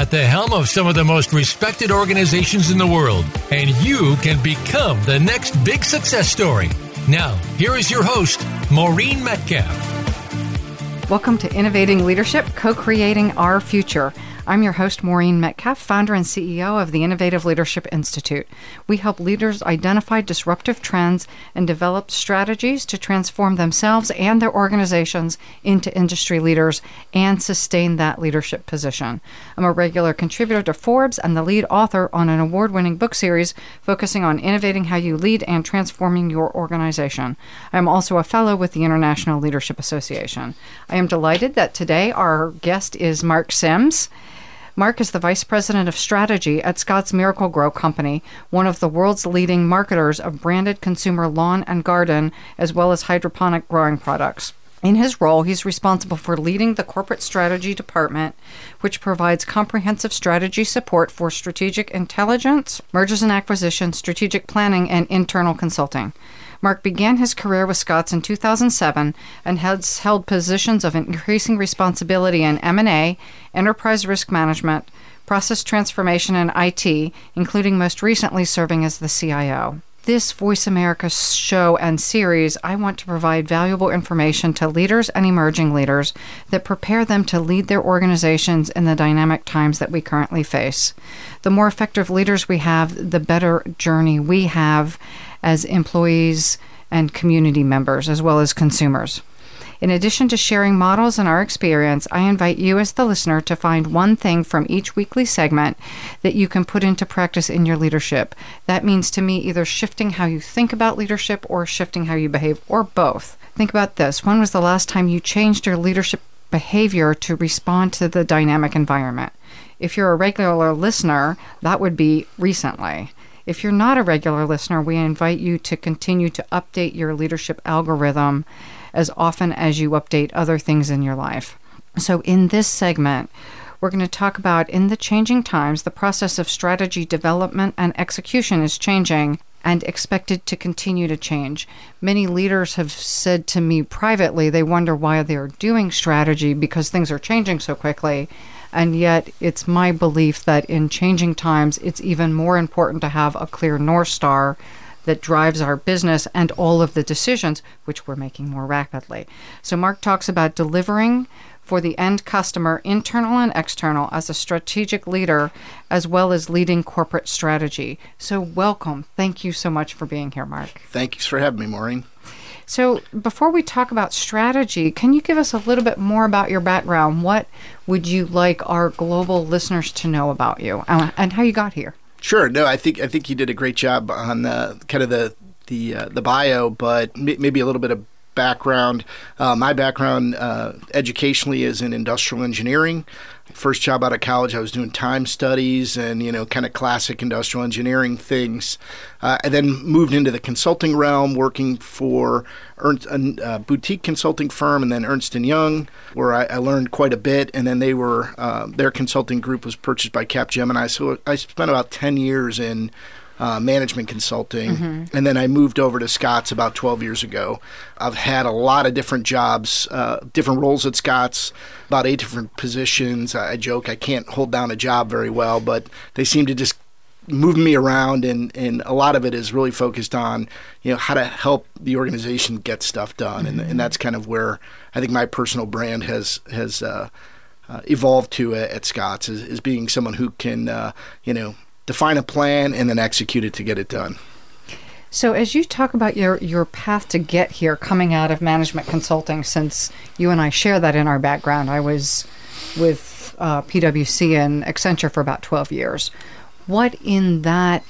at the helm of some of the most respected organizations in the world, and you can become the next big success story. Now, here is your host, Maureen Metcalf. Welcome to Innovating Leadership, co creating our future. I'm your host, Maureen Metcalf, founder and CEO of the Innovative Leadership Institute. We help leaders identify disruptive trends and develop strategies to transform themselves and their organizations into industry leaders and sustain that leadership position. I'm a regular contributor to Forbes and the lead author on an award winning book series focusing on innovating how you lead and transforming your organization. I'm also a fellow with the International Leadership Association. I am delighted that today our guest is Mark Sims. Mark is the Vice President of Strategy at Scotts Miracle-Gro Company, one of the world's leading marketers of branded consumer lawn and garden, as well as hydroponic growing products. In his role, he's responsible for leading the corporate strategy department, which provides comprehensive strategy support for strategic intelligence, mergers and acquisitions, strategic planning, and internal consulting. Mark began his career with Scotts in 2007 and has held positions of increasing responsibility in M&A, enterprise risk management, process transformation, and IT, including most recently serving as the CIO. This Voice America show and series, I want to provide valuable information to leaders and emerging leaders that prepare them to lead their organizations in the dynamic times that we currently face. The more effective leaders we have, the better journey we have as employees and community members, as well as consumers. In addition to sharing models and our experience, I invite you as the listener to find one thing from each weekly segment that you can put into practice in your leadership. That means to me either shifting how you think about leadership or shifting how you behave, or both. Think about this when was the last time you changed your leadership behavior to respond to the dynamic environment? If you're a regular listener, that would be recently. If you're not a regular listener, we invite you to continue to update your leadership algorithm as often as you update other things in your life. So, in this segment, we're going to talk about in the changing times, the process of strategy development and execution is changing and expected to continue to change. Many leaders have said to me privately they wonder why they're doing strategy because things are changing so quickly. And yet, it's my belief that in changing times, it's even more important to have a clear North Star that drives our business and all of the decisions, which we're making more rapidly. So, Mark talks about delivering for the end customer, internal and external, as a strategic leader, as well as leading corporate strategy. So, welcome. Thank you so much for being here, Mark. Thanks for having me, Maureen. So, before we talk about strategy, can you give us a little bit more about your background? What would you like our global listeners to know about you uh, and how you got here? Sure. No, I think I think you did a great job on the kind of the the uh, the bio, but maybe a little bit of background. Uh, my background uh, educationally is in industrial engineering. First job out of college, I was doing time studies and you know kind of classic industrial engineering things. Uh, and then moved into the consulting realm, working for Ernst, a boutique consulting firm, and then Ernst and Young, where I, I learned quite a bit. And then they were uh, their consulting group was purchased by Capgemini, so I spent about ten years in uh, management consulting, mm-hmm. and then I moved over to Scotts about 12 years ago. I've had a lot of different jobs, uh, different roles at Scotts, about eight different positions. I joke I can't hold down a job very well, but they seem to just move me around and, and a lot of it is really focused on you know how to help the organization get stuff done mm-hmm. and, and that's kind of where I think my personal brand has has uh, uh, evolved to at Scotts is, is being someone who can uh, you know define a plan, and then execute it to get it done. So, as you talk about your, your path to get here coming out of management consulting, since you and I share that in our background, I was with uh, PwC and Accenture for about 12 years. What in that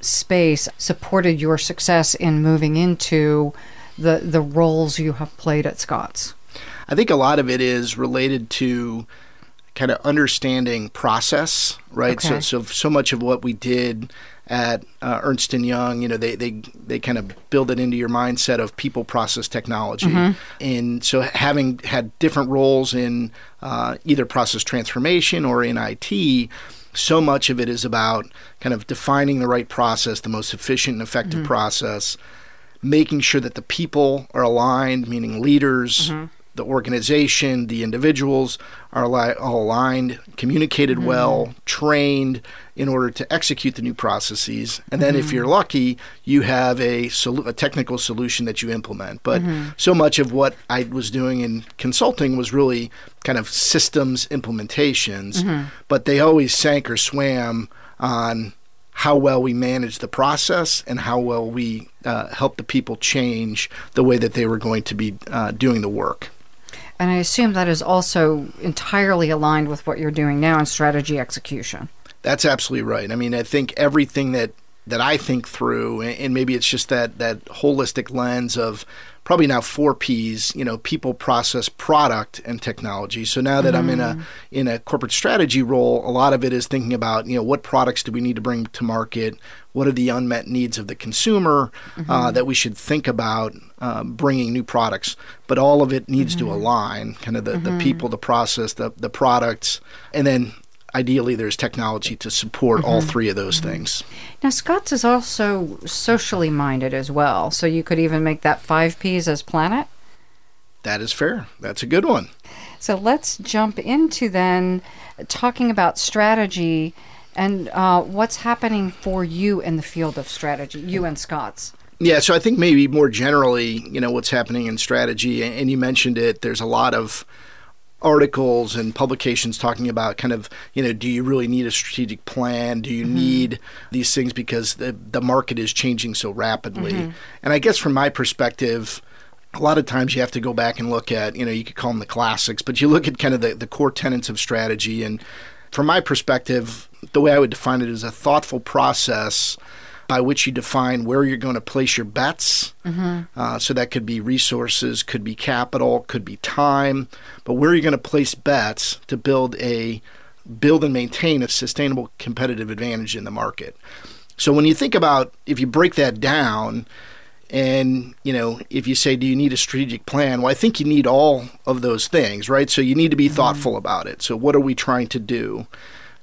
space supported your success in moving into the, the roles you have played at Scotts? I think a lot of it is related to kind of understanding process, right? Okay. So, so so much of what we did at uh, Ernst and Young, you know, they they they kind of build it into your mindset of people, process, technology, mm-hmm. and so having had different roles in uh, either process transformation or in IT. So much of it is about kind of defining the right process, the most efficient and effective mm-hmm. process, making sure that the people are aligned, meaning leaders, mm-hmm the organization, the individuals are all aligned, communicated mm-hmm. well, trained in order to execute the new processes. And then, mm-hmm. if you're lucky, you have a, sol- a, technical solution that you implement. But mm-hmm. so much of what I was doing in consulting was really kind of systems implementations, mm-hmm. but they always sank or swam on how well we managed the process and how well we uh, helped the people change the way that they were going to be uh, doing the work. And I assume that is also entirely aligned with what you're doing now in strategy execution. That's absolutely right. I mean, I think everything that that I think through, and maybe it's just that that holistic lens of probably now four P's, you know, people, process, product, and technology. So now that mm. I'm in a mm. in a corporate strategy role, a lot of it is thinking about, you know, what products do we need to bring to market? What are the unmet needs of the consumer uh, mm-hmm. uh, that we should think about uh, bringing new products? But all of it needs mm-hmm. to align, kind of the, mm-hmm. the people, the process, the the products, and then ideally there's technology to support mm-hmm. all three of those mm-hmm. things. Now, Scotts is also socially minded as well, so you could even make that five P's as planet. That is fair. That's a good one. So let's jump into then talking about strategy and uh, what's happening for you in the field of strategy, you and Scotts. Yeah, so I think maybe more generally, you know, what's happening in strategy, and you mentioned it, there's a lot of articles and publications talking about kind of you know do you really need a strategic plan do you mm-hmm. need these things because the the market is changing so rapidly mm-hmm. and i guess from my perspective a lot of times you have to go back and look at you know you could call them the classics but you look at kind of the, the core tenets of strategy and from my perspective the way i would define it is a thoughtful process by which you define where you're going to place your bets. Mm-hmm. Uh, so that could be resources, could be capital, could be time, but where you're going to place bets to build a build and maintain a sustainable competitive advantage in the market. So when you think about if you break that down, and you know if you say do you need a strategic plan well i think you need all of those things right so you need to be mm-hmm. thoughtful about it so what are we trying to do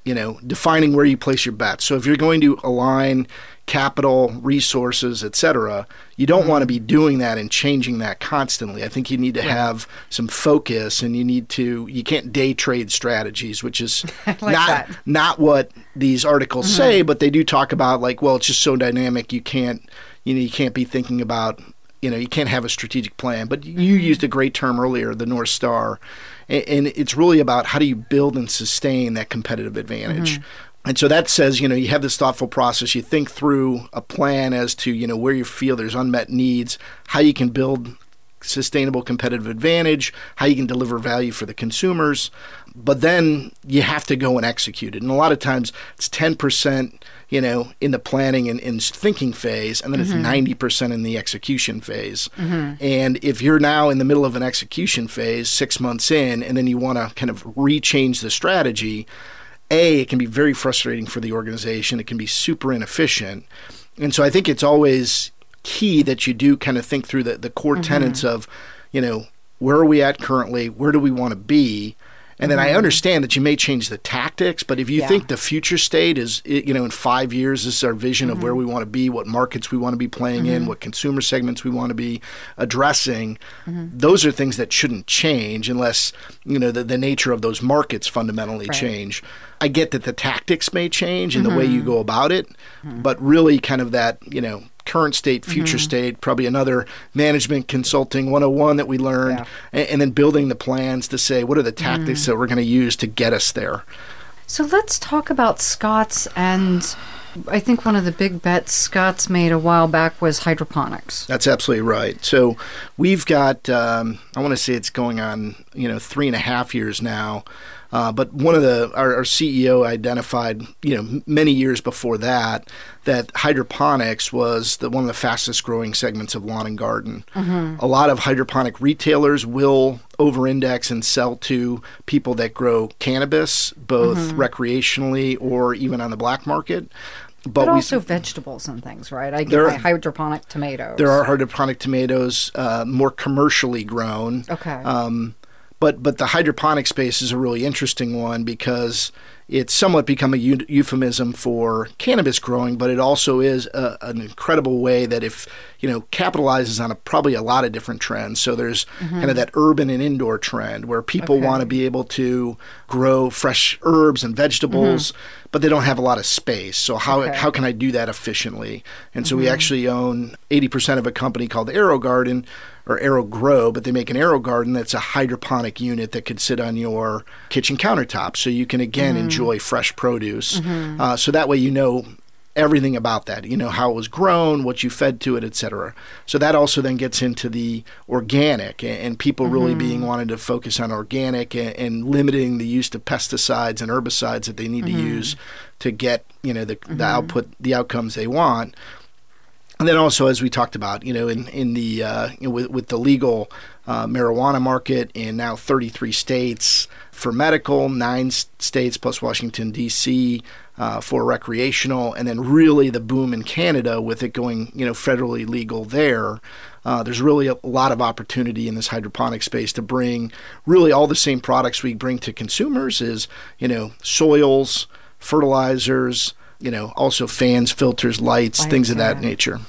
you know defining where you place your bets so if you're going to align capital, resources, etc. You don't mm-hmm. want to be doing that and changing that constantly. I think you need to have some focus and you need to you can't day trade strategies, which is like not that. not what these articles mm-hmm. say, but they do talk about like, well, it's just so dynamic you can't you know, you can't be thinking about you know, you can't have a strategic plan. But you mm-hmm. used a great term earlier, the North Star. And, it's really about how do you build and sustain that competitive advantage. Mm-hmm. And so that says, you know, you have this thoughtful process. You think through a plan as to, you know, where you feel there's unmet needs, how you can build sustainable competitive advantage, how you can deliver value for the consumers. But then you have to go and execute it. And a lot of times it's 10%, you know, in the planning and, and thinking phase, and then mm-hmm. it's 90% in the execution phase. Mm-hmm. And if you're now in the middle of an execution phase, six months in, and then you want to kind of rechange the strategy, a, it can be very frustrating for the organization. It can be super inefficient. And so I think it's always key that you do kind of think through the, the core mm-hmm. tenets of, you know, where are we at currently? Where do we want to be? And then mm-hmm. I understand that you may change the tactics, but if you yeah. think the future state is, you know, in five years, this is our vision mm-hmm. of where mm-hmm. we want to be, what markets we want to be playing mm-hmm. in, what consumer segments we want to be addressing, mm-hmm. those are things that shouldn't change unless, you know, the, the nature of those markets fundamentally right. change. I get that the tactics may change and the way you mm-hmm. go about it, but really kind of that, you know, current state, future mm-hmm. state, probably another management consulting 101 that we learned, yeah. and, and, then building the plans to say what are the tactics mm. that we're going to use to get us there. So let's talk about Scotts and I think one of the big bets Scotts made a while back was hydroponics. That's absolutely right. So we've got, um, I want to say it's going on, you know, three and a half years now uh, but one of the our, our, CEO identified, you know, many years before that, that hydroponics was the, one of the fastest growing segments of lawn and garden. Mm-hmm. A lot of hydroponic retailers will over-index and sell to people that grow cannabis, both mm-hmm. recreationally or even on the black market. but, but also vegetables and things, right? I get my hydroponic tomatoes. There are hydroponic tomatoes, uh, more commercially grown. Okay. Um, but but the hydroponic space is a really interesting one because it's somewhat become a euphemism for cannabis growing, but it also is a, an incredible way that if you know capitalizes on a, probably a lot of different trends. So there's mm-hmm. kind of that urban and indoor trend where people okay. want to be able to grow fresh herbs and vegetables, mm-hmm. but they don't have a lot of space. So how okay. how can I do that efficiently? And so mm-hmm. we actually own 80% of a company called AeroGarden or Aero AeroGrow, but they make an AeroGarden that's a hydroponic unit that could sit on your kitchen countertop. So you can again mm. enjoy fresh produce. Mm-hmm. Uh, so that way you know everything about that. You know how it was grown, what you fed to it, etc. So that also then gets into the organic and, people mm-hmm. really being wanted to focus on organic and, and, limiting the use of pesticides and herbicides that they need mm-hmm. to use to get you know the, mm-hmm. the output, the outcomes they want. And then also, as we talked about, you know, in in the uh, you know, with with the legal uh, marijuana market in now 33 states for medical, nine states plus Washington D.C. Uh, for recreational, and then really the boom in Canada with it going, you know, federally legal there. Uh, there's really a lot of opportunity in this hydroponic space to bring really all the same products we bring to consumers is, you know, soils, fertilizers, you know, also fans, filters, lights, things of that nature.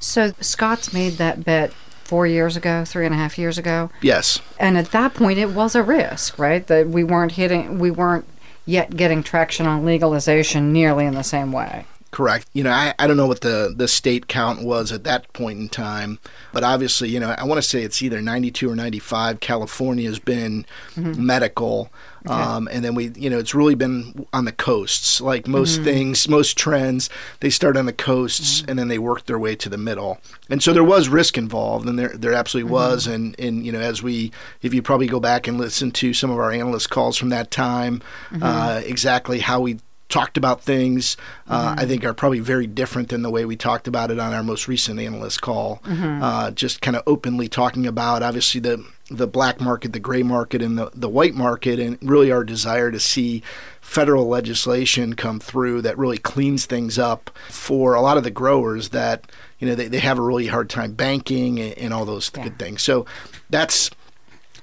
So Scotts made that bet four years ago, three and a half years ago. Yes. And at that point, it was a risk, right? That we weren't hitting, we weren't yet getting traction on legalization nearly in the same way. Correct. You know, I, I don't know what the, the state count was at that point in time, but obviously, you know, I want to say it's either 92 or 95. California has been mm-hmm. medical. Okay. Um, and then we, you know, it's really been on the coasts. Like most mm-hmm. things, most trends, they start on the coasts mm-hmm. and then they work their way to the middle. And so there was risk involved, and there there absolutely mm-hmm. was. And and you know, as we, if you probably go back and listen to some of our analyst calls from that time, mm-hmm. uh, exactly how we talked about things, uh, mm-hmm. I think are probably very different than the way we talked about it on our most recent analyst call. Mm-hmm. Uh, just kind of openly talking about obviously the the black market, the gray market, and the, the white market, and really our desire to see federal legislation come through that really cleans things up for a lot of the growers that you know they, they have a really hard time banking and, and all those yeah. good things. So that's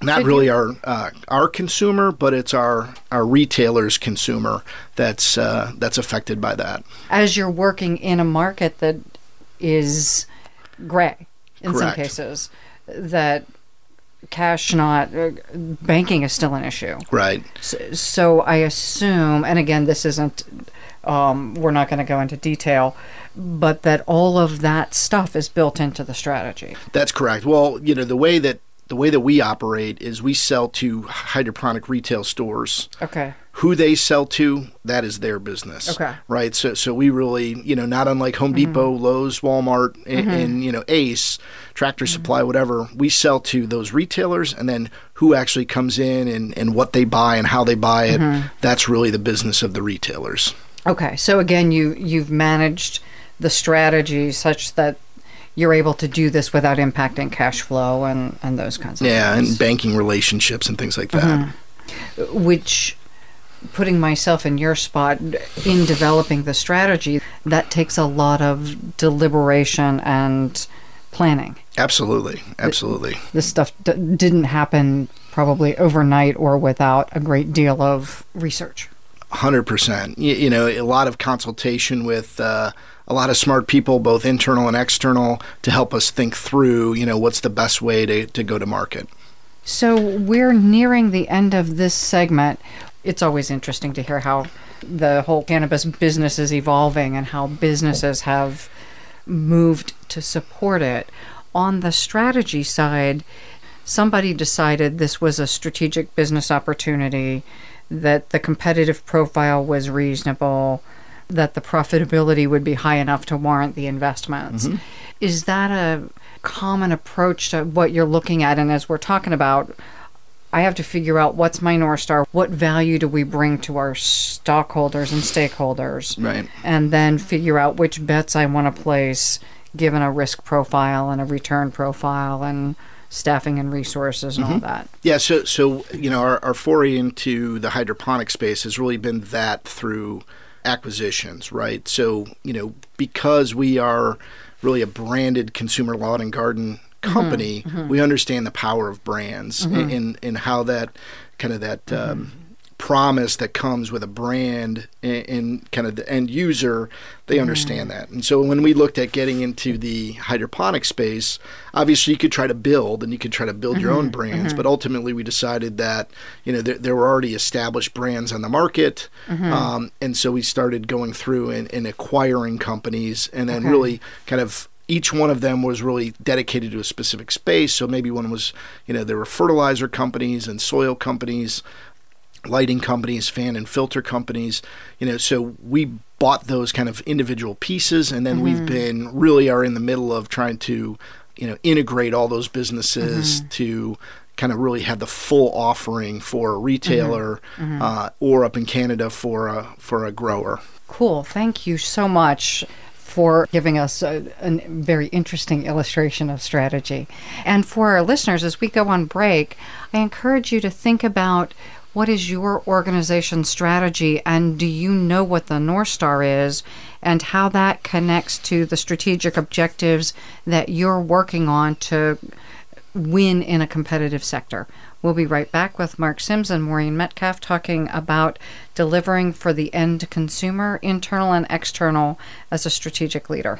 not really our uh, our consumer, but it's our our retailers' consumer that's uh, that's affected by that. As you're working in a market that is gray in Correct. some cases, that cash not uh, banking is still an issue. Right. So, so I assume, and again, this isn't. Um, we're not going to go into detail, but that all of that stuff is built into the strategy. That's correct. Well, you know, the way that the way that we operate is we sell to hydroponic retail stores. Okay. Who they sell to, that is their business. Okay. Right. So so we really, you know, not unlike Home mm-hmm. Depot, Lowe's, Walmart, and, mm-hmm. and, you know Ace, Tractor mm-hmm. Supply, whatever. We sell to those retailers, and then who actually comes in and and what they buy and how they buy it. Mm-hmm. That's really the business of the retailers. Okay. So again, you you've managed the strategy such that you're able to do this without impacting cash flow and, and those kinds of yeah, things. and banking relationships and things like that. Mm-hmm. Which, putting myself in your spot, in developing the strategy, that takes a lot of deliberation and planning. Absolutely, absolutely. This stuff d- didn't happen probably overnight or without a great deal of research. Hundred percent. You, know, a lot of consultation with uh, a lot of smart people, both internal and external, to help us think through, you know, what's the best way to, to go to market. So we're nearing the end of this segment. It's always interesting to hear how the whole cannabis business is evolving and how businesses have moved to support it. On the strategy side, somebody decided this was a strategic business opportunity that the competitive profile was reasonable, that the profitability would be high enough to warrant the investments. Mm-hmm. Is that a common approach to what you're looking at? And as we're talking about, I have to figure out what's my North Star, what value do we bring to our stockholders and stakeholders, right? And then figure out which bets I want to place given a risk profile and a return profile and staffing and resources and mm-hmm. all that. Yeah, so so you know our, our foray into the hydroponic space has really been that through acquisitions, right? So, you know, because we are really a branded consumer lawn and garden company, mm-hmm. we understand the power of brands mm-hmm. and, and how that kind of that um, promise that comes with a brand and, and, kind of the end user, they mm. understand that. And so when we looked at getting into the hydroponic space, obviously you could try to build and you could try to build mm-hmm. your own mm-hmm. brands, mm-hmm. but ultimately we decided that you know there, there, were already established brands on the market, mm-hmm. um, and so we started going through and, and acquiring companies, and then okay. really kind of each one of them was really dedicated to a specific space. So maybe one was, you know, there were fertilizer companies and soil companies lighting companies, fan and filter companies. You know, so we bought those kind of individual pieces, and then mm-hmm. we've been really are in the middle of trying to, you know, integrate all those businesses mm-hmm. to kind of really have the full offering for a retailer, mm-hmm. mm-hmm. uh, or up in Canada for a for a grower. Cool. Thank you so much for giving us a, a, very interesting illustration of strategy. And for our listeners, as we go on break, I encourage you to think about what is your organization strategy and do you know what the North Star is and how that connects to the strategic objectives that you're working on to win in a competitive sector? We'll be right back with Mark Sims and Maureen Metcalf talking about delivering for the end consumer, internal and external, as a strategic leader.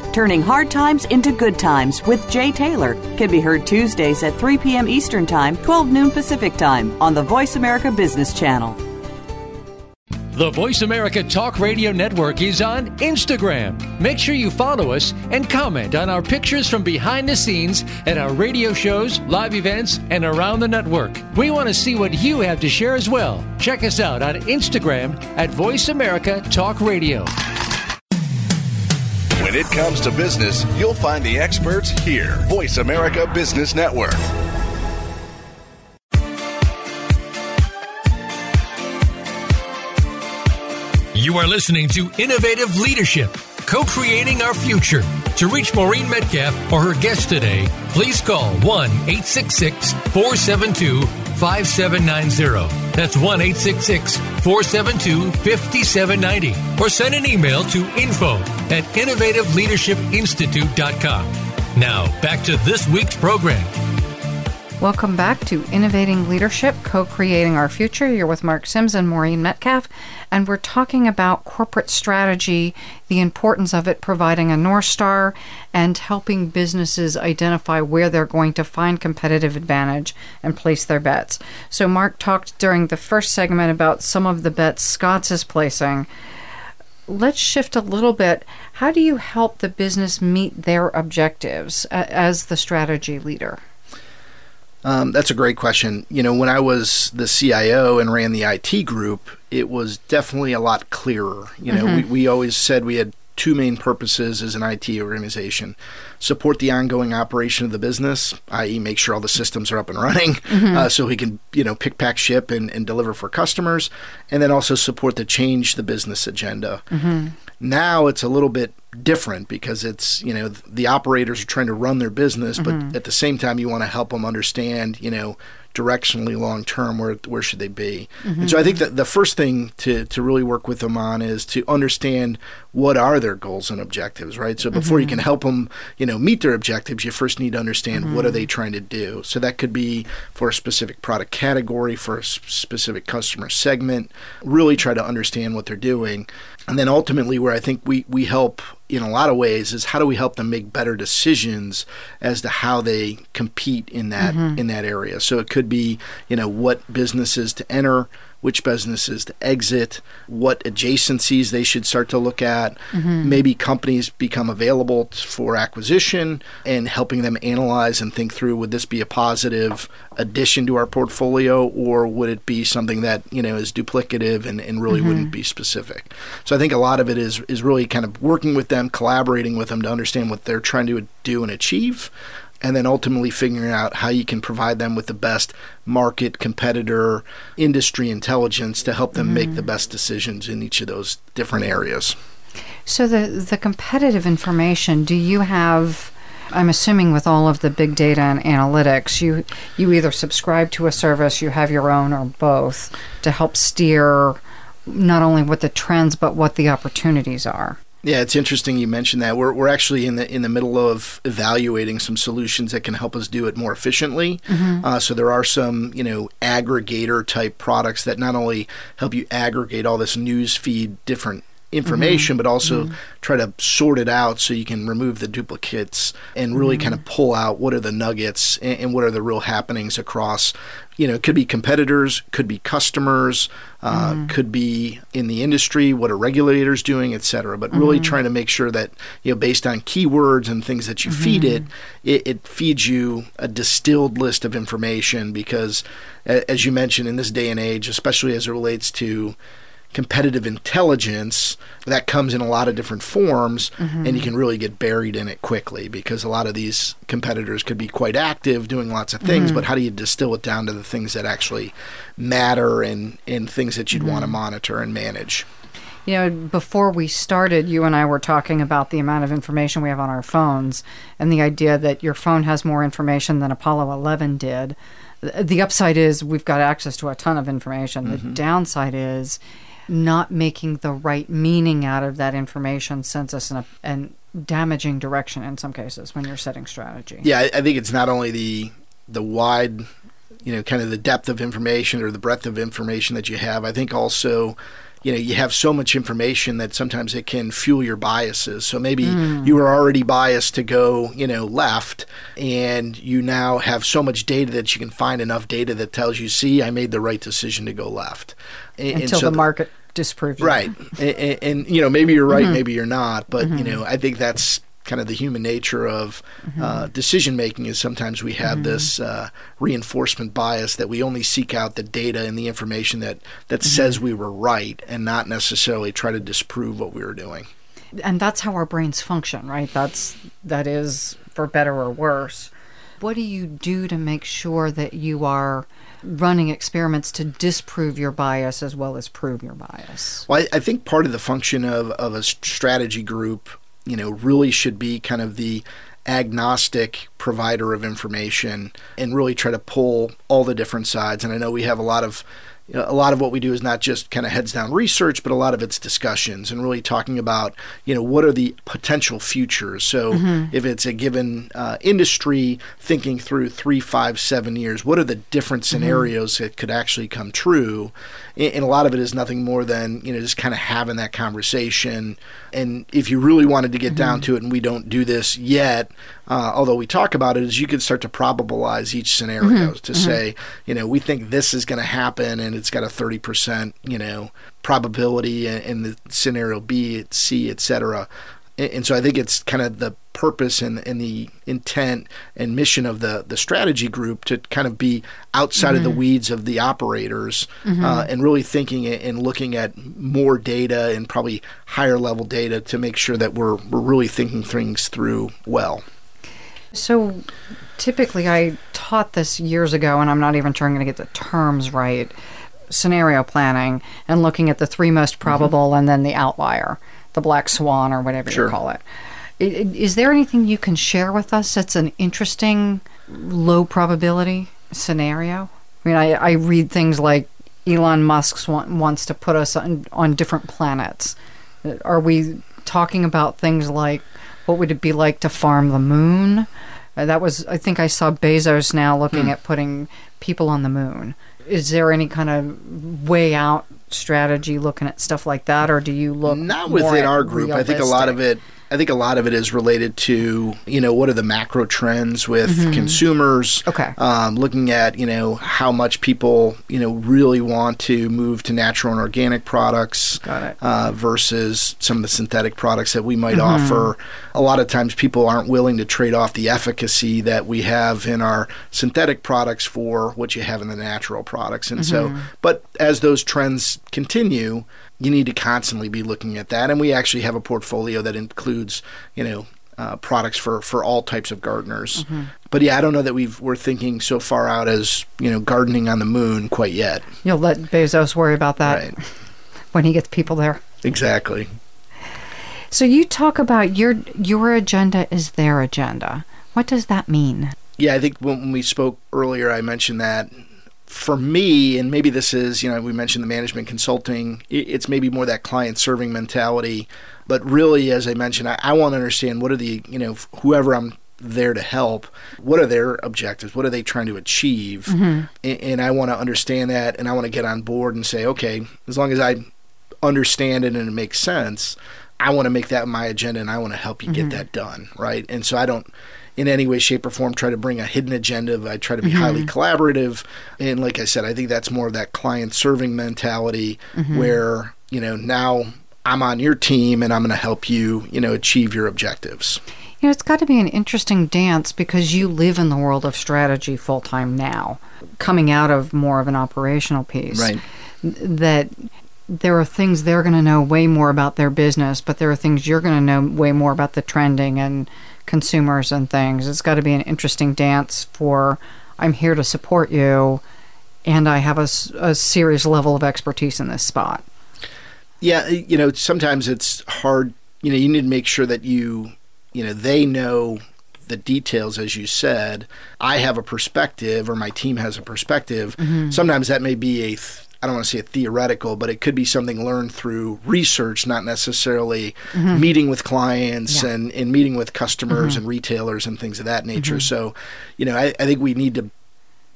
Turning Hard Times into Good Times with Jay Taylor can be heard Tuesdays at 3 p.m. Eastern Time, 12 noon Pacific Time on the Voice America Business Channel. The Voice America Talk Radio Network is on Instagram. Make sure you follow us and comment on our pictures from behind the scenes at our radio shows, live events, and around the network. We want to see what you have to share as well. Check us out on Instagram at Voice America Talk Radio. When it comes to business, you'll find the experts here. Voice America Business Network. You are listening to Innovative Leadership, co creating our future. To reach Maureen Metcalf or her guest today, please call 1 866 472 5790. That's 1 866 472 5790. Or send an email to info at innovativeleadershipinstitute.com. Now, back to this week's program. Welcome back to Innovating Leadership, Co Creating Our Future. You're with Mark Sims and Maureen Metcalf, and we're talking about corporate strategy, the importance of it providing a North Star, and helping businesses identify where they're going to find competitive advantage and place their bets. So, Mark talked during the first segment about some of the bets Scotts is placing. Let's shift a little bit. How do you help the business meet their objectives uh, as the strategy leader? Um, that's a great question. You know, when I was the CIO and ran the IT group, it was definitely a lot clearer. You know, we, we always said we had two main purposes as an IT organization support the ongoing operation of the business, i.e., make sure all the systems are up and running uh, so we can, you know, pick, pack, ship, and, and deliver for customers, and then also support the change the business agenda. Now it's a little bit different because it's you know the operators are trying to run their business, but mm-hmm. at the same time you want to help them understand you know directionally long term where where should they be. And so I mm-hmm. think that the first thing to to really work with them on is to understand what are their goals and objectives, right? So before you mm-hmm. can help them you know meet their objectives, you first need to understand what are they trying to do. So that could be for a specific product category, for a specific customer segment. Really try to understand what they're doing. And then ultimately, where I think we, we help in a lot of ways is how do we help them make better decisions as to how they compete in that mm-hmm. in that area. So it could be you know what businesses to enter, which businesses to exit, what adjacencies they should start to look at. Mm-hmm. Maybe companies become available for acquisition and helping them analyze and think through would this be a positive addition to our portfolio or would it be something that you know is duplicative and, and really mm-hmm. wouldn't be specific. So I think a lot of it is is really kind of working with them, collaborating with them to understand what they're trying to do and achieve and then ultimately figuring out how you can provide them with the best market, competitor, industry intelligence to help them make the mm. best decisions in each of those different areas. So the the competitive information, do you have I'm assuming with all of the big data and analytics, you you either subscribe to a service, you have your own or both to help steer not only what the trends but what the opportunities are. Yeah, it's interesting you mentioned that. We're, we're actually in the in the middle of evaluating some solutions that can help us do it more efficiently. Uh, so there are some you know aggregator type products that not only help you aggregate all this news feed different information, mm-hmm. but also mm-hmm. try to sort it out so you can remove the duplicates and really kind of mm-hmm. pull out what are the nuggets and, and what are the real happenings across. You know, it could be competitors, could be customers, uh, could be in the industry, what are regulators doing, et cetera. But really trying to make sure that, you know, based on keywords and things that you feed it, it, it feeds you a distilled list of information because, a- as you mentioned, in this day and age, especially as it relates to competitive intelligence that comes in a lot of different forms mm-hmm. and you can really get buried in it quickly because a lot of these competitors could be quite active doing lots of things mm-hmm. but how do you distill it down to the things that actually matter and and things that you'd want to mm-hmm. monitor and manage? You know, before we started, you and I were talking about the amount of information we have on our phones and the idea that your phone has more information than Apollo 11 did. The upside is we've got access to a ton of information. The downside is not making the right meaning out of that information sends us in a damaging direction in some cases when you're setting strategy. yeah I, I think it's not only the the wide you know kind of the depth of information or the breadth of information that you have i think also you know you have so much information that sometimes it can fuel your biases. So maybe you were already biased to go you know left and you now have so much data that you can find enough data that tells you see i made the right decision to go left. And- and Until so the market disproves you. right. And, and, and you know maybe you're Mm-hmm. right maybe you're not but you know i think that's kind of the human nature of Mm-hmm. uh, decision making is sometimes we have this uh, reinforcement bias that we only seek out the data and the information that that Mm-hmm. says we were right and not necessarily try to disprove what we were doing. And that's how our brains function right? That's that is for better or worse. What do you do to make sure that you are running experiments to disprove your bias as well as prove your bias? Well, I, I think part of the function of, of a strategy group, you know, really should be kind of the agnostic provider of information and really try to pull all the different sides. And I know we have a lot of you know, a lot of what we do is not just kind of heads down research, but a lot of it's discussions and really talking about, you know, what are the potential futures. So mm-hmm. if it's a given uh, industry, thinking through three, five, seven years, what are the different mm-hmm. scenarios that could actually come true? And, and a lot of it is nothing more than, you know, just kind of having that conversation. And if you really wanted to get mm-hmm. down to it, and we don't do this yet, uh, although we talk about it, is you could start to probabilize each scenario to say, you know, we think this is going to happen, and it's got a thirty percent, you know, probability in, the scenario B, C, et cetera. And, and so I think it's kind of the purpose and, and the intent and mission of the, the strategy group to kind of be outside mm-hmm. of the mm-hmm. weeds of the operators mm-hmm. uh, and really thinking and looking at more data and probably higher level data to make sure that we're, we're really thinking things through well. So typically, I taught this years ago, and I'm not even sure I'm going to get the terms right scenario planning and looking at the three most mm-hmm. probable mm-hmm. and then the outlier, the black swan or whatever sure. you call it. Is there anything you can share with us that's an interesting low probability scenario? I mean, I, I read things like Elon Musk want, wants to put us on, on different planets. Are we talking about things like what would it be like to farm the moon? Uh, that was, I think I saw Bezos now looking hmm. at putting people on the moon. Is there any kind of way out strategy looking at stuff like that, or do you look not within our group? Realistic? I think a lot of it I think a lot of it is related to you know what are the macro trends with mm-hmm. consumers. Okay. Um, looking at you know how much people you know really want to move to natural and organic products. Got it. Uh, versus some of the synthetic products that we might mm-hmm. offer. A lot of times people aren't willing to trade off the efficacy that we have in our synthetic products for what you have in the natural products. And mm-hmm. so, but as those trends continue, you need to constantly be looking at that. And we actually have a portfolio that includes, you know, uh, products for, for all types of gardeners. Mm-hmm. But yeah, I don't know that we've we're thinking so far out as you know gardening on the moon quite yet. You'll let Bezos worry about that right. when he gets people there. Exactly. So you talk about your your agenda is their agenda. What does that mean? Yeah, I think when we spoke earlier, I mentioned that for me, and maybe this is, you know, we mentioned the management consulting, it's maybe more that client serving mentality. But really, as I mentioned, I, I want to understand what are the, you know, whoever I'm there to help, what are their objectives? What are they trying to achieve? Mm-hmm. And, and I want to understand that and I want to get on board and say, okay, as long as I understand it and it makes sense, I want to make that my agenda and I want to help you mm-hmm. get that done, right? And so I don't in any way, shape, or form try to bring a hidden agenda. I try to be mm-hmm. highly collaborative. And like I said, I think that's more of that client serving mentality mm-hmm. where, you know, now I'm on your team and I'm going to help you, you know, achieve your objectives. You know, it's got to be an interesting dance because you live in the world of strategy full time now, coming out of more of an operational piece. Right. That there are things they're going to know way more about their business, but there are things you're going to know way more about the trending and consumers and things. It's got to be an interesting dance for I'm here to support you, and I have a, a serious level of expertise in this spot. Yeah, you know, sometimes it's hard. You know, you need to make sure that you, you know, they know the details, as you said. I have a perspective, or my team has a perspective. Mm-hmm. Sometimes that may be a th- I don't want to say theoretical, but it could be something learned through research, not necessarily mm-hmm. meeting with clients yeah. and, and meeting with customers mm-hmm. and retailers and things of that nature. Mm-hmm. So, you know, I, I, think we need to,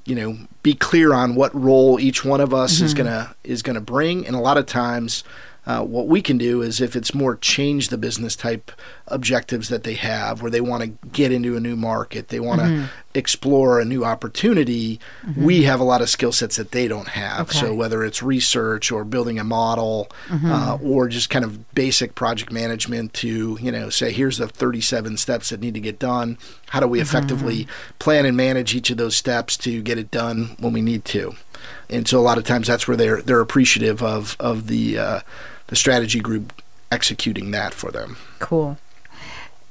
you know, be clear on what role each one of us is mm-hmm. gonna is gonna bring. And a lot of times, uh, what we can do is if it's more change the business type objectives that they have, where they want to get into a new market, they want to mm-hmm. explore a new opportunity, mm-hmm. we have a lot of skill sets that they don't have. Okay. So whether it's research or building a model mm-hmm. uh, or just kind of basic project management to, you know, say, here's the 37 steps that need to get done. How do we mm-hmm. effectively plan and manage each of those steps to get it done when we need to? And so a lot of times that's where they're they're appreciative of of the uh, the strategy group executing that for them. Cool.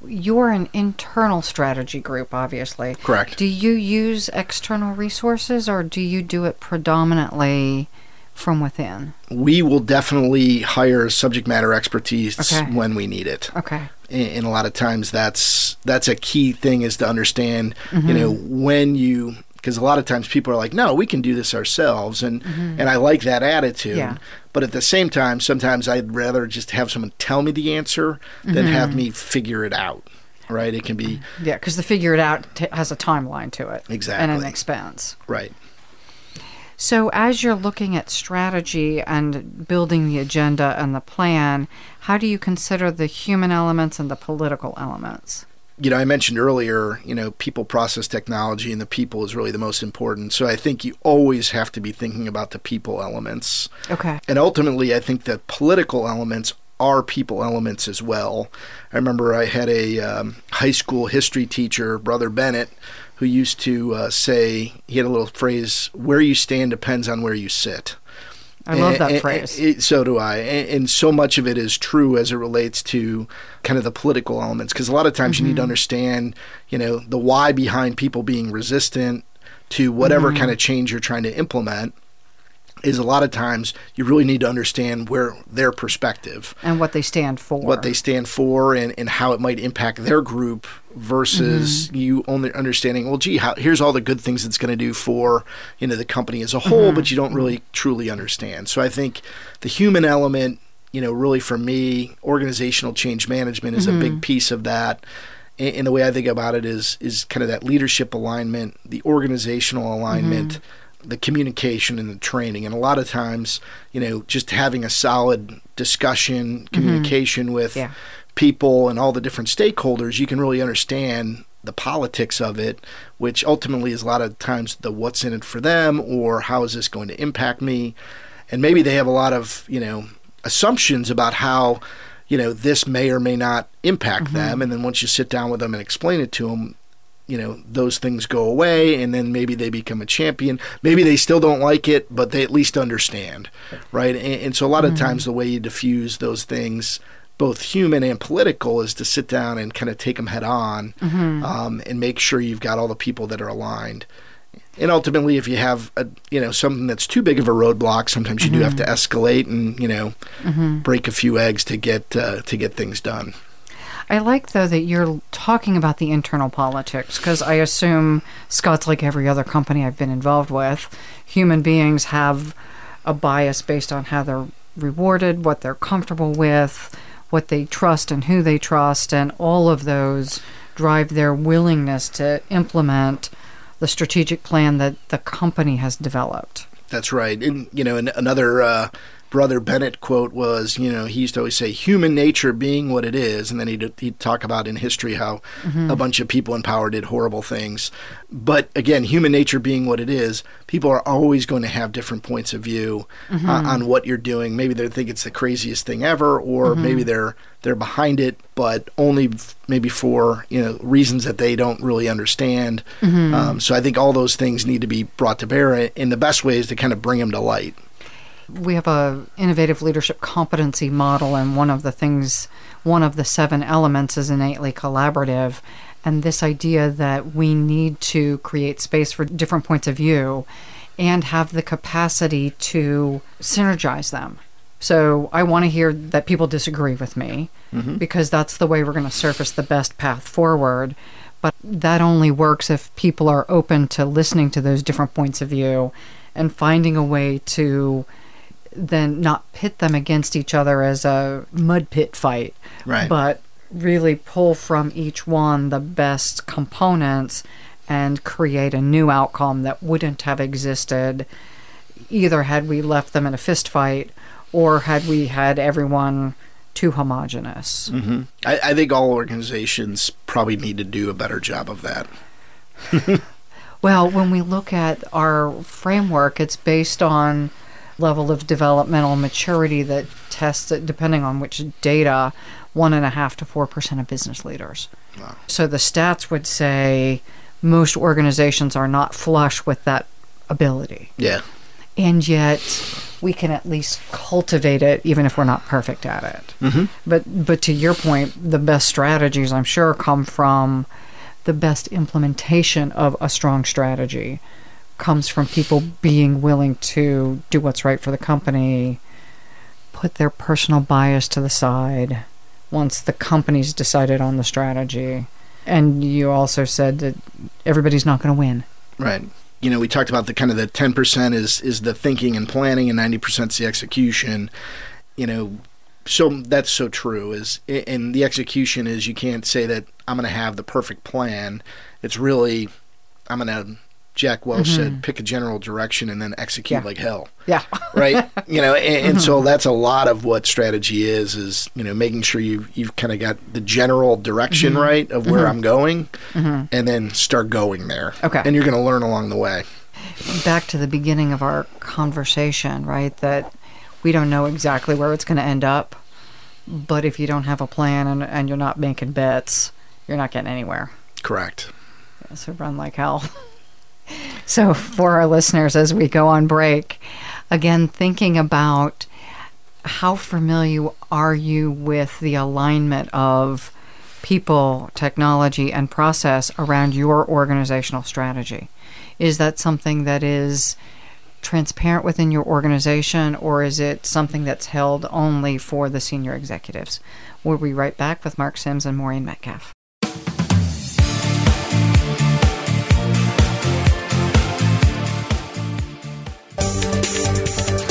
You're an internal strategy group, obviously. Correct. Do you use external resources or do you do it predominantly from within? We will definitely hire subject matter expertise okay. when we need it. Okay. And a lot of times that's that's a key thing is to understand, mm-hmm. you know, when you because a lot of times people are like, "No, we can do this ourselves," and mm-hmm. and I like that attitude. Yeah. But at the same time, sometimes I'd rather just have someone tell me the answer than mm-hmm. have me figure it out. Right? It can be yeah, because the figure it out t- has a timeline to it, exactly, and an expense. Right. So, as you're looking at strategy and building the agenda and the plan, how do you consider the human elements and the political elements? You know, I mentioned earlier, you know, people process technology and the people is really the most important. So I think you always have to be thinking about the people elements. Okay. And ultimately, I think the political elements are people elements as well. I remember I had a um, high school history teacher, Brother Bennett, who used to uh, say, he had a little phrase, where you stand depends on where you sit. I love that And- phrase. and- so do I. And, and so much of it is true as it relates to kind of the political elements. Because a lot of times you need to mm-hmm. understand, you know, the why behind people being resistant to whatever mm-hmm. kind of change you're trying to implement. Is a lot of times you really need to understand where their perspective, and what they stand for. what they stand for, and, and how it might impact their group versus mm-hmm. you only understanding, well, gee, how, here's all the good things it's going to do for you know the company as a whole, but mm-hmm. you don't really truly understand. So I think the human element, you know, really for me, organizational change management is a big mm-hmm. piece of that. And, and the way I think about it is is kind of that leadership alignment, the organizational alignment. The communication and the training, and a lot of times, you know, just having a solid discussion, communication with Yeah. People and all the different stakeholders, you can really understand the politics of it, which ultimately is a lot of times the what's in it for them or how is this going to impact me. And maybe they have a lot of, you know, assumptions about how, you know, this may or may not impact mm-hmm. them. And then once you sit down with them and explain it to them, you know, those things go away and then maybe they become a champion. Maybe they still don't like it, but they at least understand, right? And, and so a lot of mm-hmm. times the way you diffuse those things both human and political is to sit down and kind of take them head on um, and make sure you've got all the people that are aligned. And ultimately, if you have a you know something that's too big of a roadblock, sometimes you do have to escalate and you know break a few eggs to get uh, to get things done. I like though that you're talking about the internal politics because I assume Scott's like every other company I've been involved with. Human beings have a bias based on how they're rewarded, what they're comfortable with, what they trust and who they trust, and all of those drive their willingness to implement the strategic plan that the company has developed. That's right. And you know, an, another uh, brother Bennett quote was, you know, he used to always say, "Human nature being what it is," and then he'd he'd talk about in history how a bunch of people in power did horrible things. But again, human nature being what it is, people are always going to have different points of view uh, on what you're doing. Maybe they think it's the craziest thing ever, or maybe they're they're behind it, but only f- maybe for you know reasons that they don't really understand. Um, so I think all those things need to be brought to bear, and the best way is to kind of bring them to light. We have a innovative leadership competency model and one of the things one of the seven elements is innately collaborative. And this idea that we need to create space for different points of view and have the capacity to synergize them. So i want to hear that people disagree with me mm-hmm. because that's the way we're going to surface the best path forward. But that only works if people are open to listening to those different points of view and finding a way to then not pit them against each other as a mud pit fight, Right. but really pull from each one the best components and create a new outcome that wouldn't have existed either had we left them in a fist fight or had we had everyone too homogenous. Mm-hmm. I, I think all organizations probably need to do a better job of that. Well, when we look at our framework, it's based on level of developmental maturity that tests it depending on which data, one and a half to four percent of business leaders. So the stats would say most organizations are not flush with that ability. Yeah. And yet we can at least cultivate it even if we're not perfect at it. Mm-hmm. But but to your point, the best strategies I'm sure come from the best implementation of a strong strategy comes from people being willing to do what's right for the company, put their personal bias to the side once the company's decided on the strategy. And you also said that everybody's not going to win. Right. You know, we talked about the kind of the 10% is is the thinking and planning and 90% is the execution. You know, so that's so true is and the execution is you can't say that I'm going to have the perfect plan. It's really I'm going to Jack Welch said mm-hmm. pick a general direction and then execute Yeah. like hell. Yeah. right? You know, and, and so mm-hmm. that's a lot of what strategy is: is you know making sure you you've kind of got the general direction mm-hmm. right of where I'm going, and then start going there. Okay. and you're going to learn along the way. back to the beginning of our conversation, right? That we don't know exactly where it's going to end up, but if you don't have a plan and, and you're not making bets, you're not getting anywhere. Correct. Yeah, so run like hell. so for our listeners, as we go on break, again, thinking about how familiar are you with the alignment of people, technology, and process around your organizational strategy? Is that something that is transparent within your organization, or is it something that's held only for the senior executives? We'll be right back with Mark Sims and Maureen Metcalf.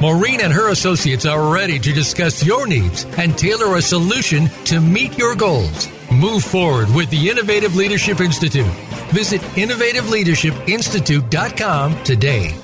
Maureen and her associates are ready to discuss your needs and tailor a solution to meet your goals. Move forward with the Innovative Leadership Institute. Visit innovativeleadershipinstitute.com today.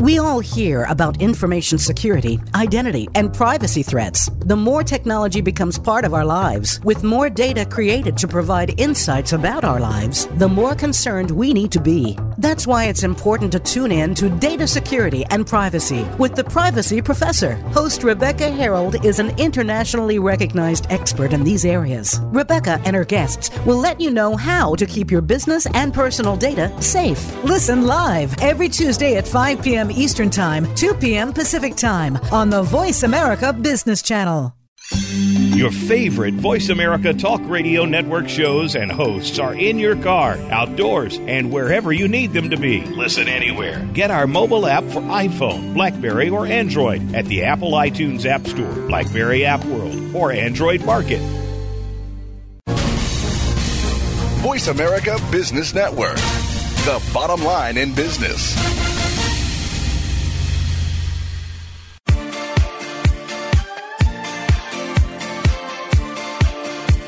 We all hear about information security, identity, and privacy threats. The more technology becomes part of our lives, with more data created to provide insights about our lives, the more concerned we need to be. That's why it's important to tune in to Data Security and Privacy with the Privacy Professor. Host Rebecca Herold is an internationally recognized expert in these areas. Rebecca and her guests will let you know how to keep your business and personal data safe. Listen live every Tuesday at 5 p.m. Eastern Time, 2 p.m. Pacific Time on the Voice America Business Channel. Your favorite Voice America Talk Radio Network shows and hosts are in your car, outdoors, and wherever you need them to be. Listen anywhere. Get our mobile app for iPhone, Blackberry, or Android at the Apple iTunes App Store, Blackberry App World, or Android Market. Voice America Business Network. The bottom line in business.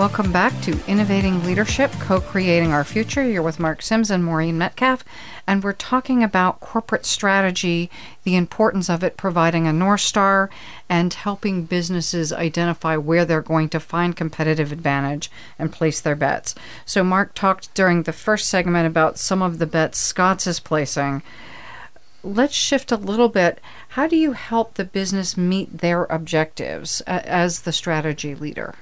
Welcome back to Innovating Leadership, Co Creating Our Future. You're with Mark Sims and Maureen Metcalf, and we're talking about corporate strategy, the importance of it providing a North Star, and helping businesses identify where they're going to find competitive advantage and place their bets. So, Mark talked during the first segment about some of the bets Scotts is placing. Let's shift a little bit. How do you help the business meet their objectives as the strategy leader?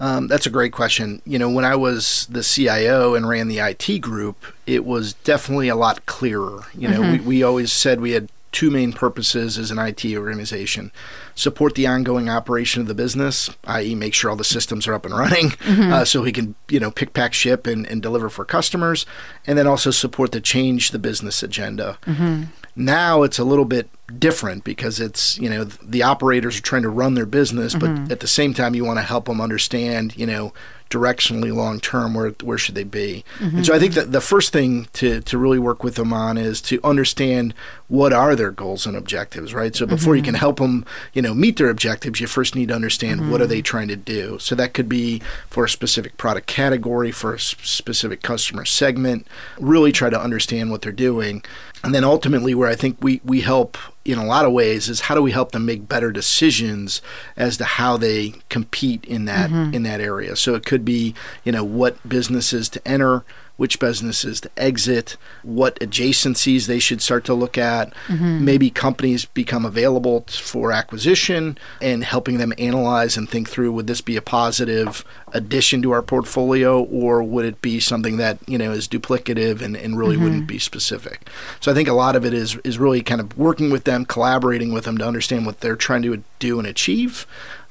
Um, that's a great question. You know, when I was the CIO and ran the IT group, it was definitely a lot clearer. You know, mm-hmm. we, we always said we had two main purposes as an IT organization support the ongoing operation of the business, i.e., make sure all the systems are up and running mm-hmm. uh, so we can, you know, pick, pack, ship, and, and deliver for customers, and then also support the change the business agenda. Mm-hmm. Now it's a little bit different because it's you know the operators are trying to run their business, mm-hmm. but at the same time you want to help them understand you know directionally long term where where should they be mm-hmm. and so i think that the first thing to to really work with them on is to understand what are their goals and objectives right so before mm-hmm. you can help them you know meet their objectives you first need to understand mm-hmm. what are they trying to do so that could be for a specific product category for a specific customer segment really try to understand what they're doing and then ultimately where i think we we help in a lot of ways is how do we help them make better decisions as to how they compete in that mm-hmm. in that area so it could be you know what businesses to enter which businesses to exit, what adjacencies they should start to look at. Mm-hmm. Maybe companies become available for acquisition and helping them analyze and think through would this be a positive addition to our portfolio or would it be something that, you know, is duplicative and, and really mm-hmm. wouldn't be specific. So I think a lot of it is is really kind of working with them, collaborating with them to understand what they're trying to do and achieve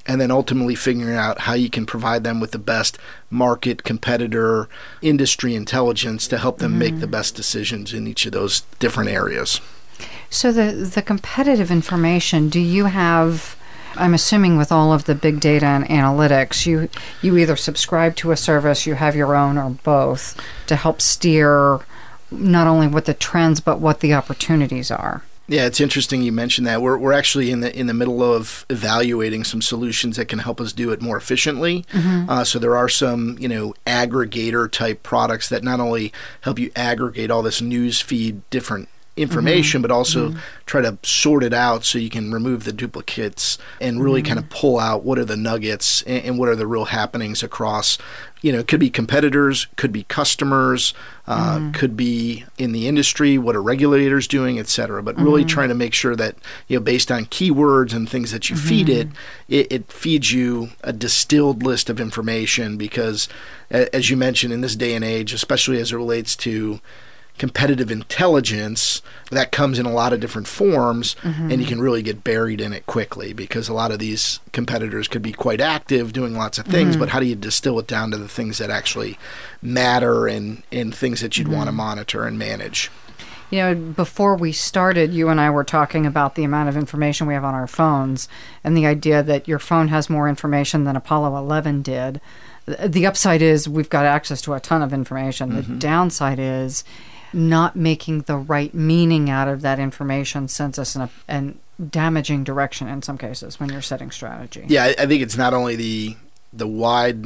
and then ultimately figuring out how you can provide them with the best market, competitor, industry intelligence to help them mm-hmm. make the best decisions in each of those different areas. So the the competitive information, do you have I'm assuming with all of the big data and analytics, you you either subscribe to a service, you have your own or both to help steer not only what the trends but what the opportunities are. Yeah, it's interesting you mentioned that. We're, we're actually in the in the middle of evaluating some solutions that can help us do it more efficiently. Mm-hmm. Uh, so there are some you know aggregator type products that not only help you aggregate all this news feed different information, mm-hmm. but also mm-hmm. try to sort it out so you can remove the duplicates and really mm-hmm. kind of pull out what are the nuggets and, and, what are the real happenings across. You know, it could be competitors, could be customers, uh, mm-hmm. could be in the industry, what are regulators doing, et cetera. But really mm-hmm. trying to make sure that, you know, based on keywords and things that you feed it, it, it feeds you a distilled list of information because, as you mentioned, in this day and age, especially as it relates to competitive intelligence that comes in a lot of different forms mm-hmm. and you can really get buried in it quickly because a lot of these competitors could be quite active doing lots of things mm-hmm. but how do you distill it down to the things that actually matter and and things that you'd mm-hmm. want to monitor and manage you know, before we started, you and I were talking about the amount of information we have on our phones and the idea that your phone has more information than Apollo 11 did. The upside is we've got access to a ton of information. The mm-hmm. downside is not making the right meaning out of that information sends us in a and damaging direction in some cases when you're setting strategy. Yeah, I, I think it's not only the the wide,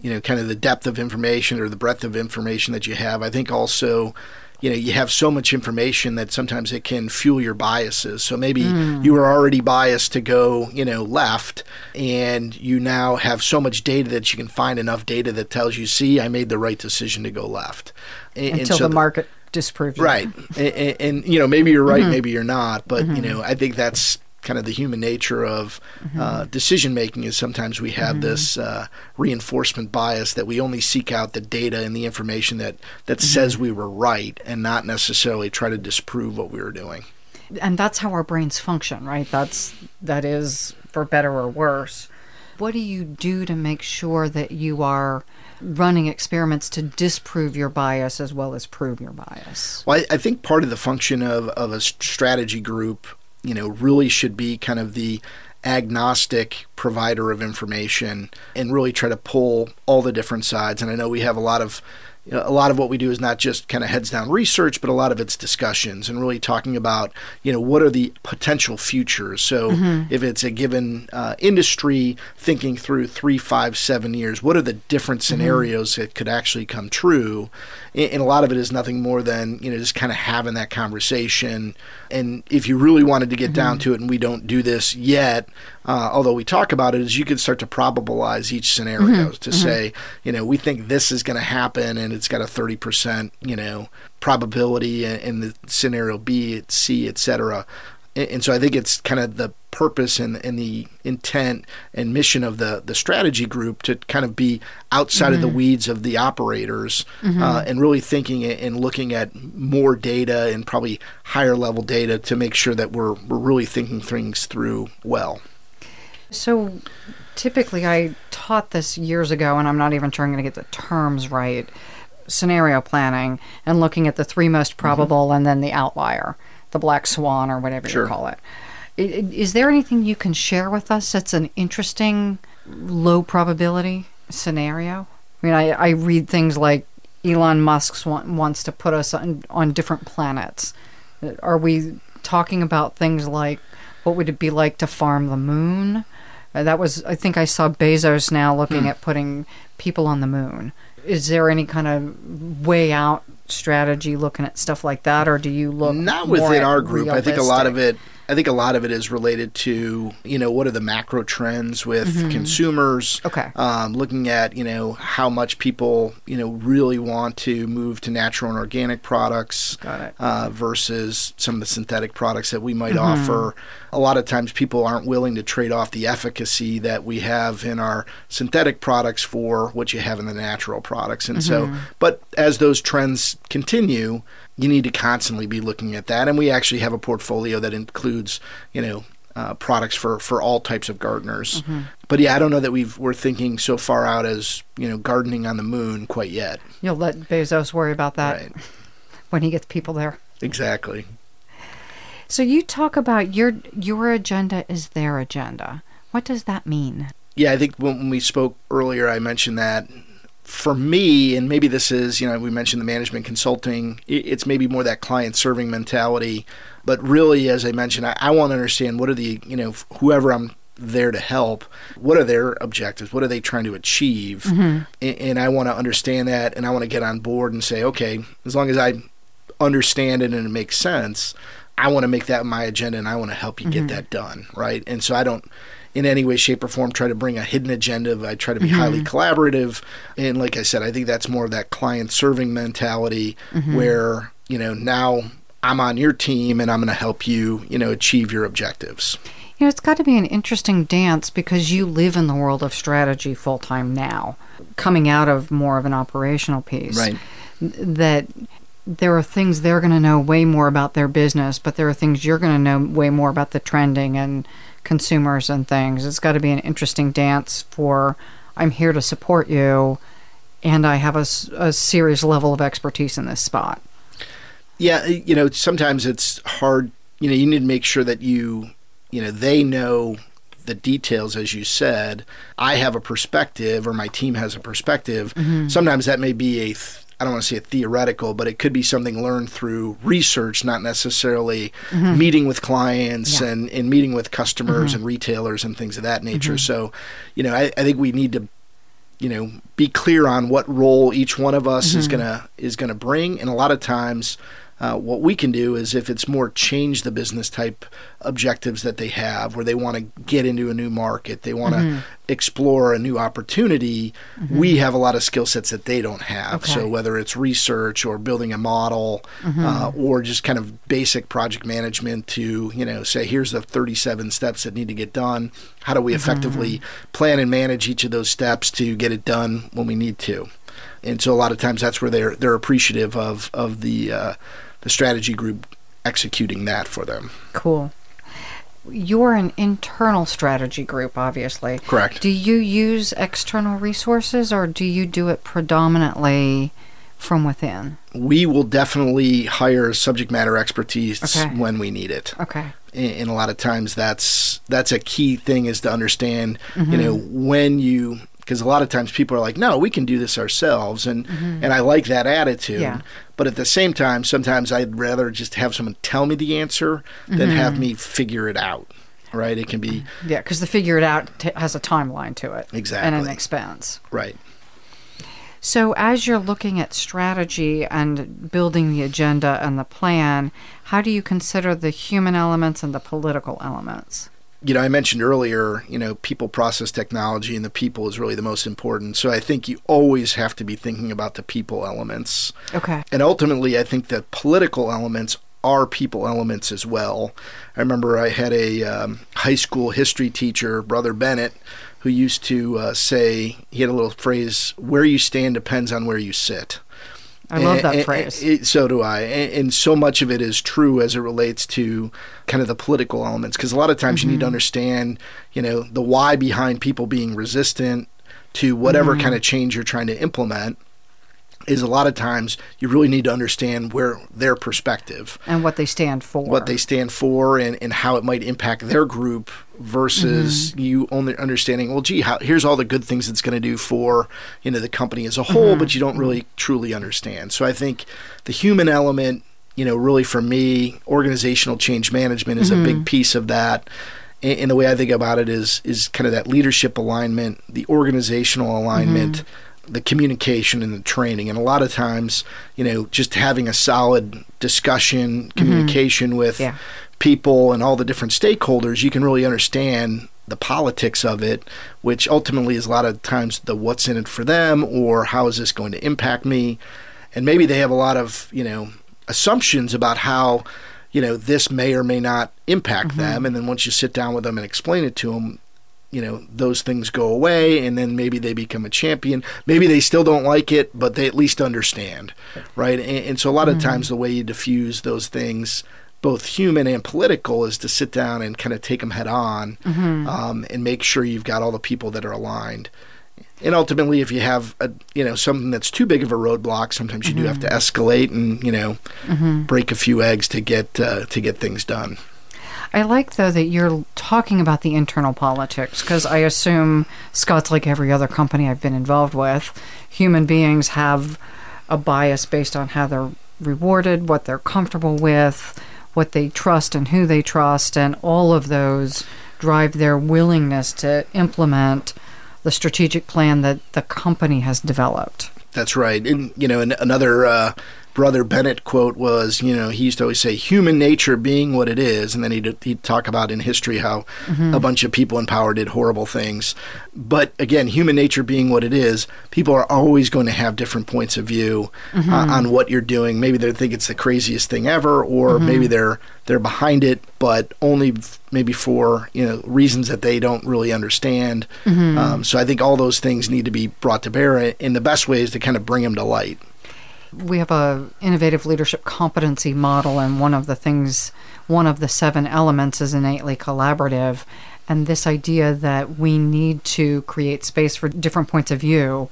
you know, kind of the depth of information or the breadth of information that you have. I think also you know you have so much information that sometimes it can fuel your biases so maybe mm. you were already biased to go you know left and you now have so much data that you can find enough data that tells you see i made the right decision to go left and, until so the market disproves you. right and, and, and, you know maybe you're right mm-hmm. maybe you're not but mm-hmm. you know i think that's kind of the human nature of mm-hmm. uh, decision making is sometimes we have mm-hmm. this uh, reinforcement bias that we only seek out the data and the information that that mm-hmm. says we were right and not necessarily try to disprove what we were doing. And that's how our brains function, right? That's that is for better or worse. What do you do to make sure that you are running experiments to disprove your bias as well as prove your bias? Well, I, I think part of the function of, of a strategy group you know, really should be kind of the agnostic provider of information and really try to pull all the different sides. And I know we have a lot of you know, a lot of what we do is not just kind of heads down research, but a lot of it's discussions and really talking about, you know, what are the potential futures. So mm-hmm. if it's a given uh, industry, thinking through three, five, seven years, what are the different mm-hmm. scenarios mm-hmm. that could actually come true? And a lot of it is nothing more than, you know, just kind of having that conversation. And if you really wanted to get mm-hmm. down to it, and we don't do this yet, uh, although we talk about it, is you could start to probabilize each scenario mm-hmm. to mm-hmm. say, you know, we think this is going to happen, and it's got a thirty percent, you know, probability in, the scenario B, C, etc. And, and so I think it's kind of the purpose and, and the intent and mission of the the strategy group to kind of be outside mm-hmm. of the mm-hmm. weeds of the operators mm-hmm. uh, and really thinking and looking at more data and probably higher level data to make sure that we're we're really thinking things through well. So typically, I taught this years ago, and I'm not even sure I'm going to get the terms right scenario planning and looking at the three most mm-hmm. probable mm-hmm. and then the outlier, the black swan, or whatever sure. you call it. Is there anything you can share with us that's an interesting low probability scenario? I mean, I, I read things like Elon Musk want, wants to put us on, on different planets. Are we talking about things like what would it be like to farm the moon? Uh, that was, I think I saw Bezos now looking hmm. at putting people on the moon. Is there any kind of way out strategy looking at stuff like that, or do you look not within our group? Realistic? I think a lot of it I think a lot of it is related to you know what are the macro trends with consumers. Mm-hmm. Okay. Um, looking at you know how much people you know really want to move to natural and organic products. Got it. Uh, versus some of the synthetic products that we might offer. A lot of times people aren't willing to trade off the efficacy that we have in our synthetic products for what you have in the natural products. And so, but as those trends continue, you need to constantly be looking at that. And we actually have a portfolio that includes, you know, uh, products for, for all types of gardeners. But yeah, I don't know that we've, we're thinking so far out as, you know, gardening on the moon quite yet. You'll let Bezos worry about that Right. when he gets people there. Exactly. So you talk about your your agenda is their agenda. What does that mean? Yeah, I think when we spoke earlier, I mentioned that for me, and maybe this is, you know, we mentioned the management consulting, it's maybe more that client serving mentality. But really, as I mentioned, I, I want to understand what are the, you know, whoever I'm there to help, what are their objectives? What are they trying to achieve? Mm-hmm. And, and I want to understand that, and I want to get on board and say, okay, as long as I understand it and it makes sense, I want to make that my agenda and I want to help you get mm-hmm. that done, right? And so I don't in any way, shape, or form try to bring a hidden agenda. I try to be highly mm-hmm. collaborative. And like I said, I think that's more of that client serving mentality mm-hmm. where, you know, now I'm on your team and I'm going to help you, you know, achieve your objectives. You know, it's got to be an interesting dance because you live in the world of strategy full time now, coming out of more of an operational piece. Right. That there are things they're going to know way more about their business, but there are things you're going to know way more about the trending and consumers and things. It's got to be an interesting dance for I'm here to support you and I have a, a serious level of expertise in this spot. Yeah, you know, sometimes it's hard. You know, you need to make sure that you, you know, they know the details, as you said. I have a perspective, or my team has a perspective. Mm-hmm. Sometimes that may be a, th- I don't want to say a theoretical, but it could be something learned through research, not necessarily mm-hmm. meeting with clients Yeah. and, and meeting with customers mm-hmm. and retailers and things of that nature. Mm-hmm. So, you know, I, I think we need to you know be clear on what role each one of us is gonna is gonna bring. And a lot of times uh, what we can do is if it's more change the business type objectives that they have where they want to get into a new market they want to explore a new opportunity we have a lot of skill sets that they don't have. So whether it's research or building a model uh, or just kind of basic project management to you know say here's the 37 steps that need to get done. How do we effectively plan and manage each of those steps to get it done when we need to? And so a lot of times that's where they're they're appreciative of of the uh, the strategy group executing that for them Cool. You're an internal strategy group, obviously. Correct. Do you use external resources or do you do it predominantly from within? we will definitely hire subject matter expertise Okay. when we need it Okay. and, a lot of times that's that's a key thing is to understand Mm-hmm. you know when you because a lot of times people are like no we can do this ourselves and and i like that attitude Mm-hmm. Yeah. but at the same time sometimes i'd rather just have someone tell me the answer than Mm-hmm. have me figure it out right it can be Yeah, because the figure it out t- has a timeline to it. Exactly, and an expense. right So, as you're looking at strategy and building the agenda and the plan, how do you consider the human elements and the political elements? You know, I mentioned earlier, you know, people, process, technology, and the people is really the most important. So I think you always have to be thinking about the people elements. Okay. And ultimately, I think the political elements are people elements as well. I remember I had a um, high school history teacher, Brother Bennett, who used to uh, say, he had a little phrase, where you stand depends on where you sit. I love that And- phrase. it- so do I. And, and so much of it is true as it relates to kind of the political elements. Because a lot of times you Mm-hmm. need to understand, you know, the why behind people being resistant to whatever Mm-hmm. kind of change you're trying to implement. Is a lot of times you really need to understand where their perspective, and what they stand for. what they stand for, and, and how it might impact their group versus Mm-hmm. you only understanding, well, gee, how, here's all the good things it's going to do for you know the company as a whole, mm-hmm. but you don't really truly understand. So I think the human element, you know, really for me, organizational change management is a big mm-hmm. piece of that. And, and the way I think about it is is kind of that leadership alignment, the organizational alignment. Mm-hmm. The communication and the training. And a lot of times, you know, just having a solid discussion, mm-hmm. communication with Yeah. people and all the different stakeholders, you can really understand the politics of it, which ultimately is a lot of times the what's in it for them or how is this going to impact me. And maybe they have a lot of, you know, assumptions about how, you know, this may or may not impact mm-hmm. them. And then once you sit down with them and explain it to them, you know those things go away and then maybe they become a champion. Maybe they still don't like it but they at least understand right? And, and so a lot of times the way you diffuse those things both human and political is to sit down and kind of take them head on um, and make sure you've got all the people that are aligned. And ultimately if you have a you know something that's too big of a roadblock sometimes you do have to escalate and you know break a few eggs to get uh, to get things done I like, though, that you're talking about the internal politics because I assume Scott's like every other company I've been involved with. Human beings have a bias based on how they're rewarded, what they're comfortable with, what they trust, and who they trust, and all of those drive their willingness to implement the strategic plan that the company has developed. That's right. And, you know, an, another uh, Brother Bennett quote was, you know, he used to always say, human nature being what it is. And then he'd, he'd talk about in history how a bunch of people in power did horrible things. But again, human nature being what it is, people are always going to have different points of view uh, on what you're doing. Maybe they think it's the craziest thing ever, or maybe they're they're behind it, but only f- maybe for you know reasons that they don't really understand. Um, so I think all those things need to be brought to bear, and the best way is to kind of bring them to light. We have a innovative leadership competency model and one of the things one of the seven elements is innately collaborative. And this idea that we need to create space for different points of view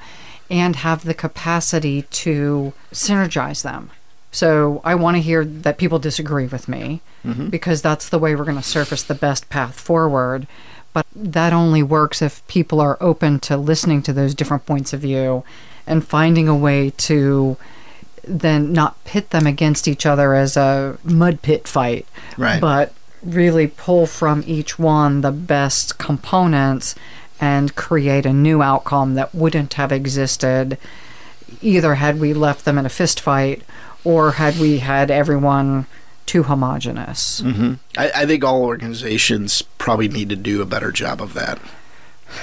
and have the capacity to synergize them. So i want to hear that people disagree with me mm-hmm. because that's the way we're going to surface the best path forward. But that only works if people are open to listening to those different points of view and finding a way to then not pit them against each other as a mud pit fight, Right. but really pull from each one the best components and create a new outcome that wouldn't have existed either had we left them in a fist fight or had we had everyone too homogenous. Mm-hmm. I, I think all organizations probably need to do a better job of that.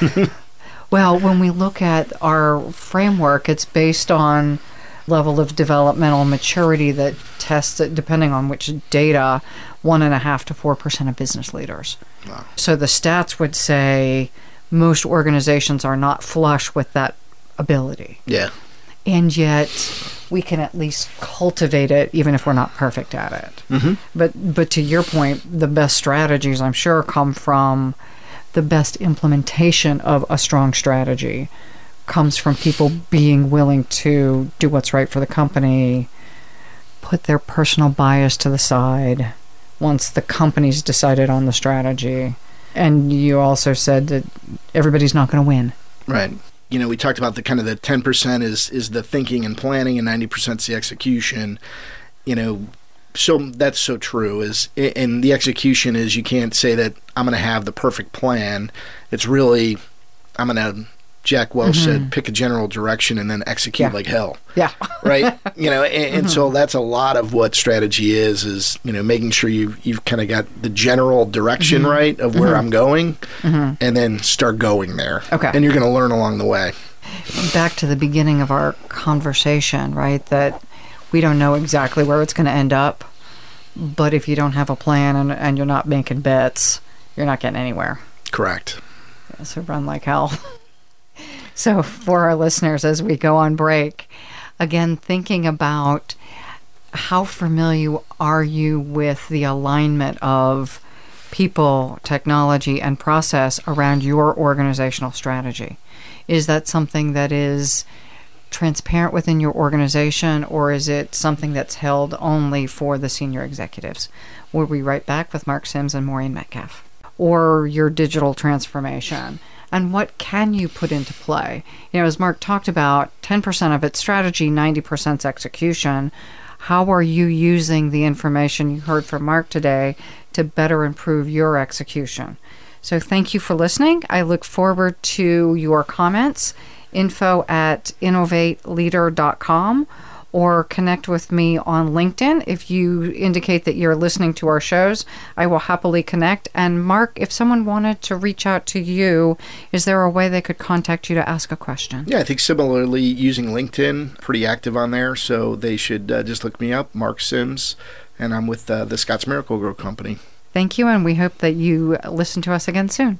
Well, when we look at our framework, it's based on level of developmental maturity that tests it depending on which data, one and a half to four percent of business leaders. So the stats would say most organizations are not flush with that ability. Yeah. And yet we can at least cultivate it even if we're not perfect at it. Mm-hmm. But but to your point, the best strategies I'm sure come from the best implementation of a strong strategy comes from people being willing to do what's right for the company, put their personal bias to the side once the company's decided on the strategy. And you also said that everybody's not going to win. Right. You know, we talked about the kind of the 10% is is the thinking and planning and 90% is the execution. You know, so that's so true is and the execution is you can't say that I'm going to have the perfect plan. It's really I'm going to Jack Welch said mm-hmm. pick a general direction and then execute Yeah. like hell. Yeah. right? You know, and, and so mm-hmm. that's a lot of what strategy is is you know making sure you you've kind of got the general direction mm-hmm. right of where I'm going, and then start going there. Okay. and you're going to learn along the way. back to the beginning of our conversation, right? That we don't know exactly where it's going to end up. But if you don't have a plan and, and you're not making bets, you're not getting anywhere. Correct. So run like hell. so, for our listeners, as we go on break, again, thinking about how familiar are you with the alignment of people, technology, and process around your organizational strategy? Is that something that is transparent within your organization, or is it something that's held only for the senior executives? We'll be right back with Mark Sims and Maureen Metcalf. Or your digital transformation. And what can you put into play? You know, as Mark talked about, 10% of it's strategy, 90% 's execution. How are you using the information you heard from Mark today to better improve your execution? So thank you for listening. I look forward to your comments info at innovateleader.com or connect with me on LinkedIn. If you indicate that you're listening to our shows, I will happily connect. And Mark, if someone wanted to reach out to you, is there a way they could contact you to ask a question? Yeah, I think similarly using LinkedIn, pretty active on there. So they should uh, just look me up, Mark Sims, and I'm with uh, the Scotts Miracle-Gro Company. Thank you, and we hope that you listen to us again soon.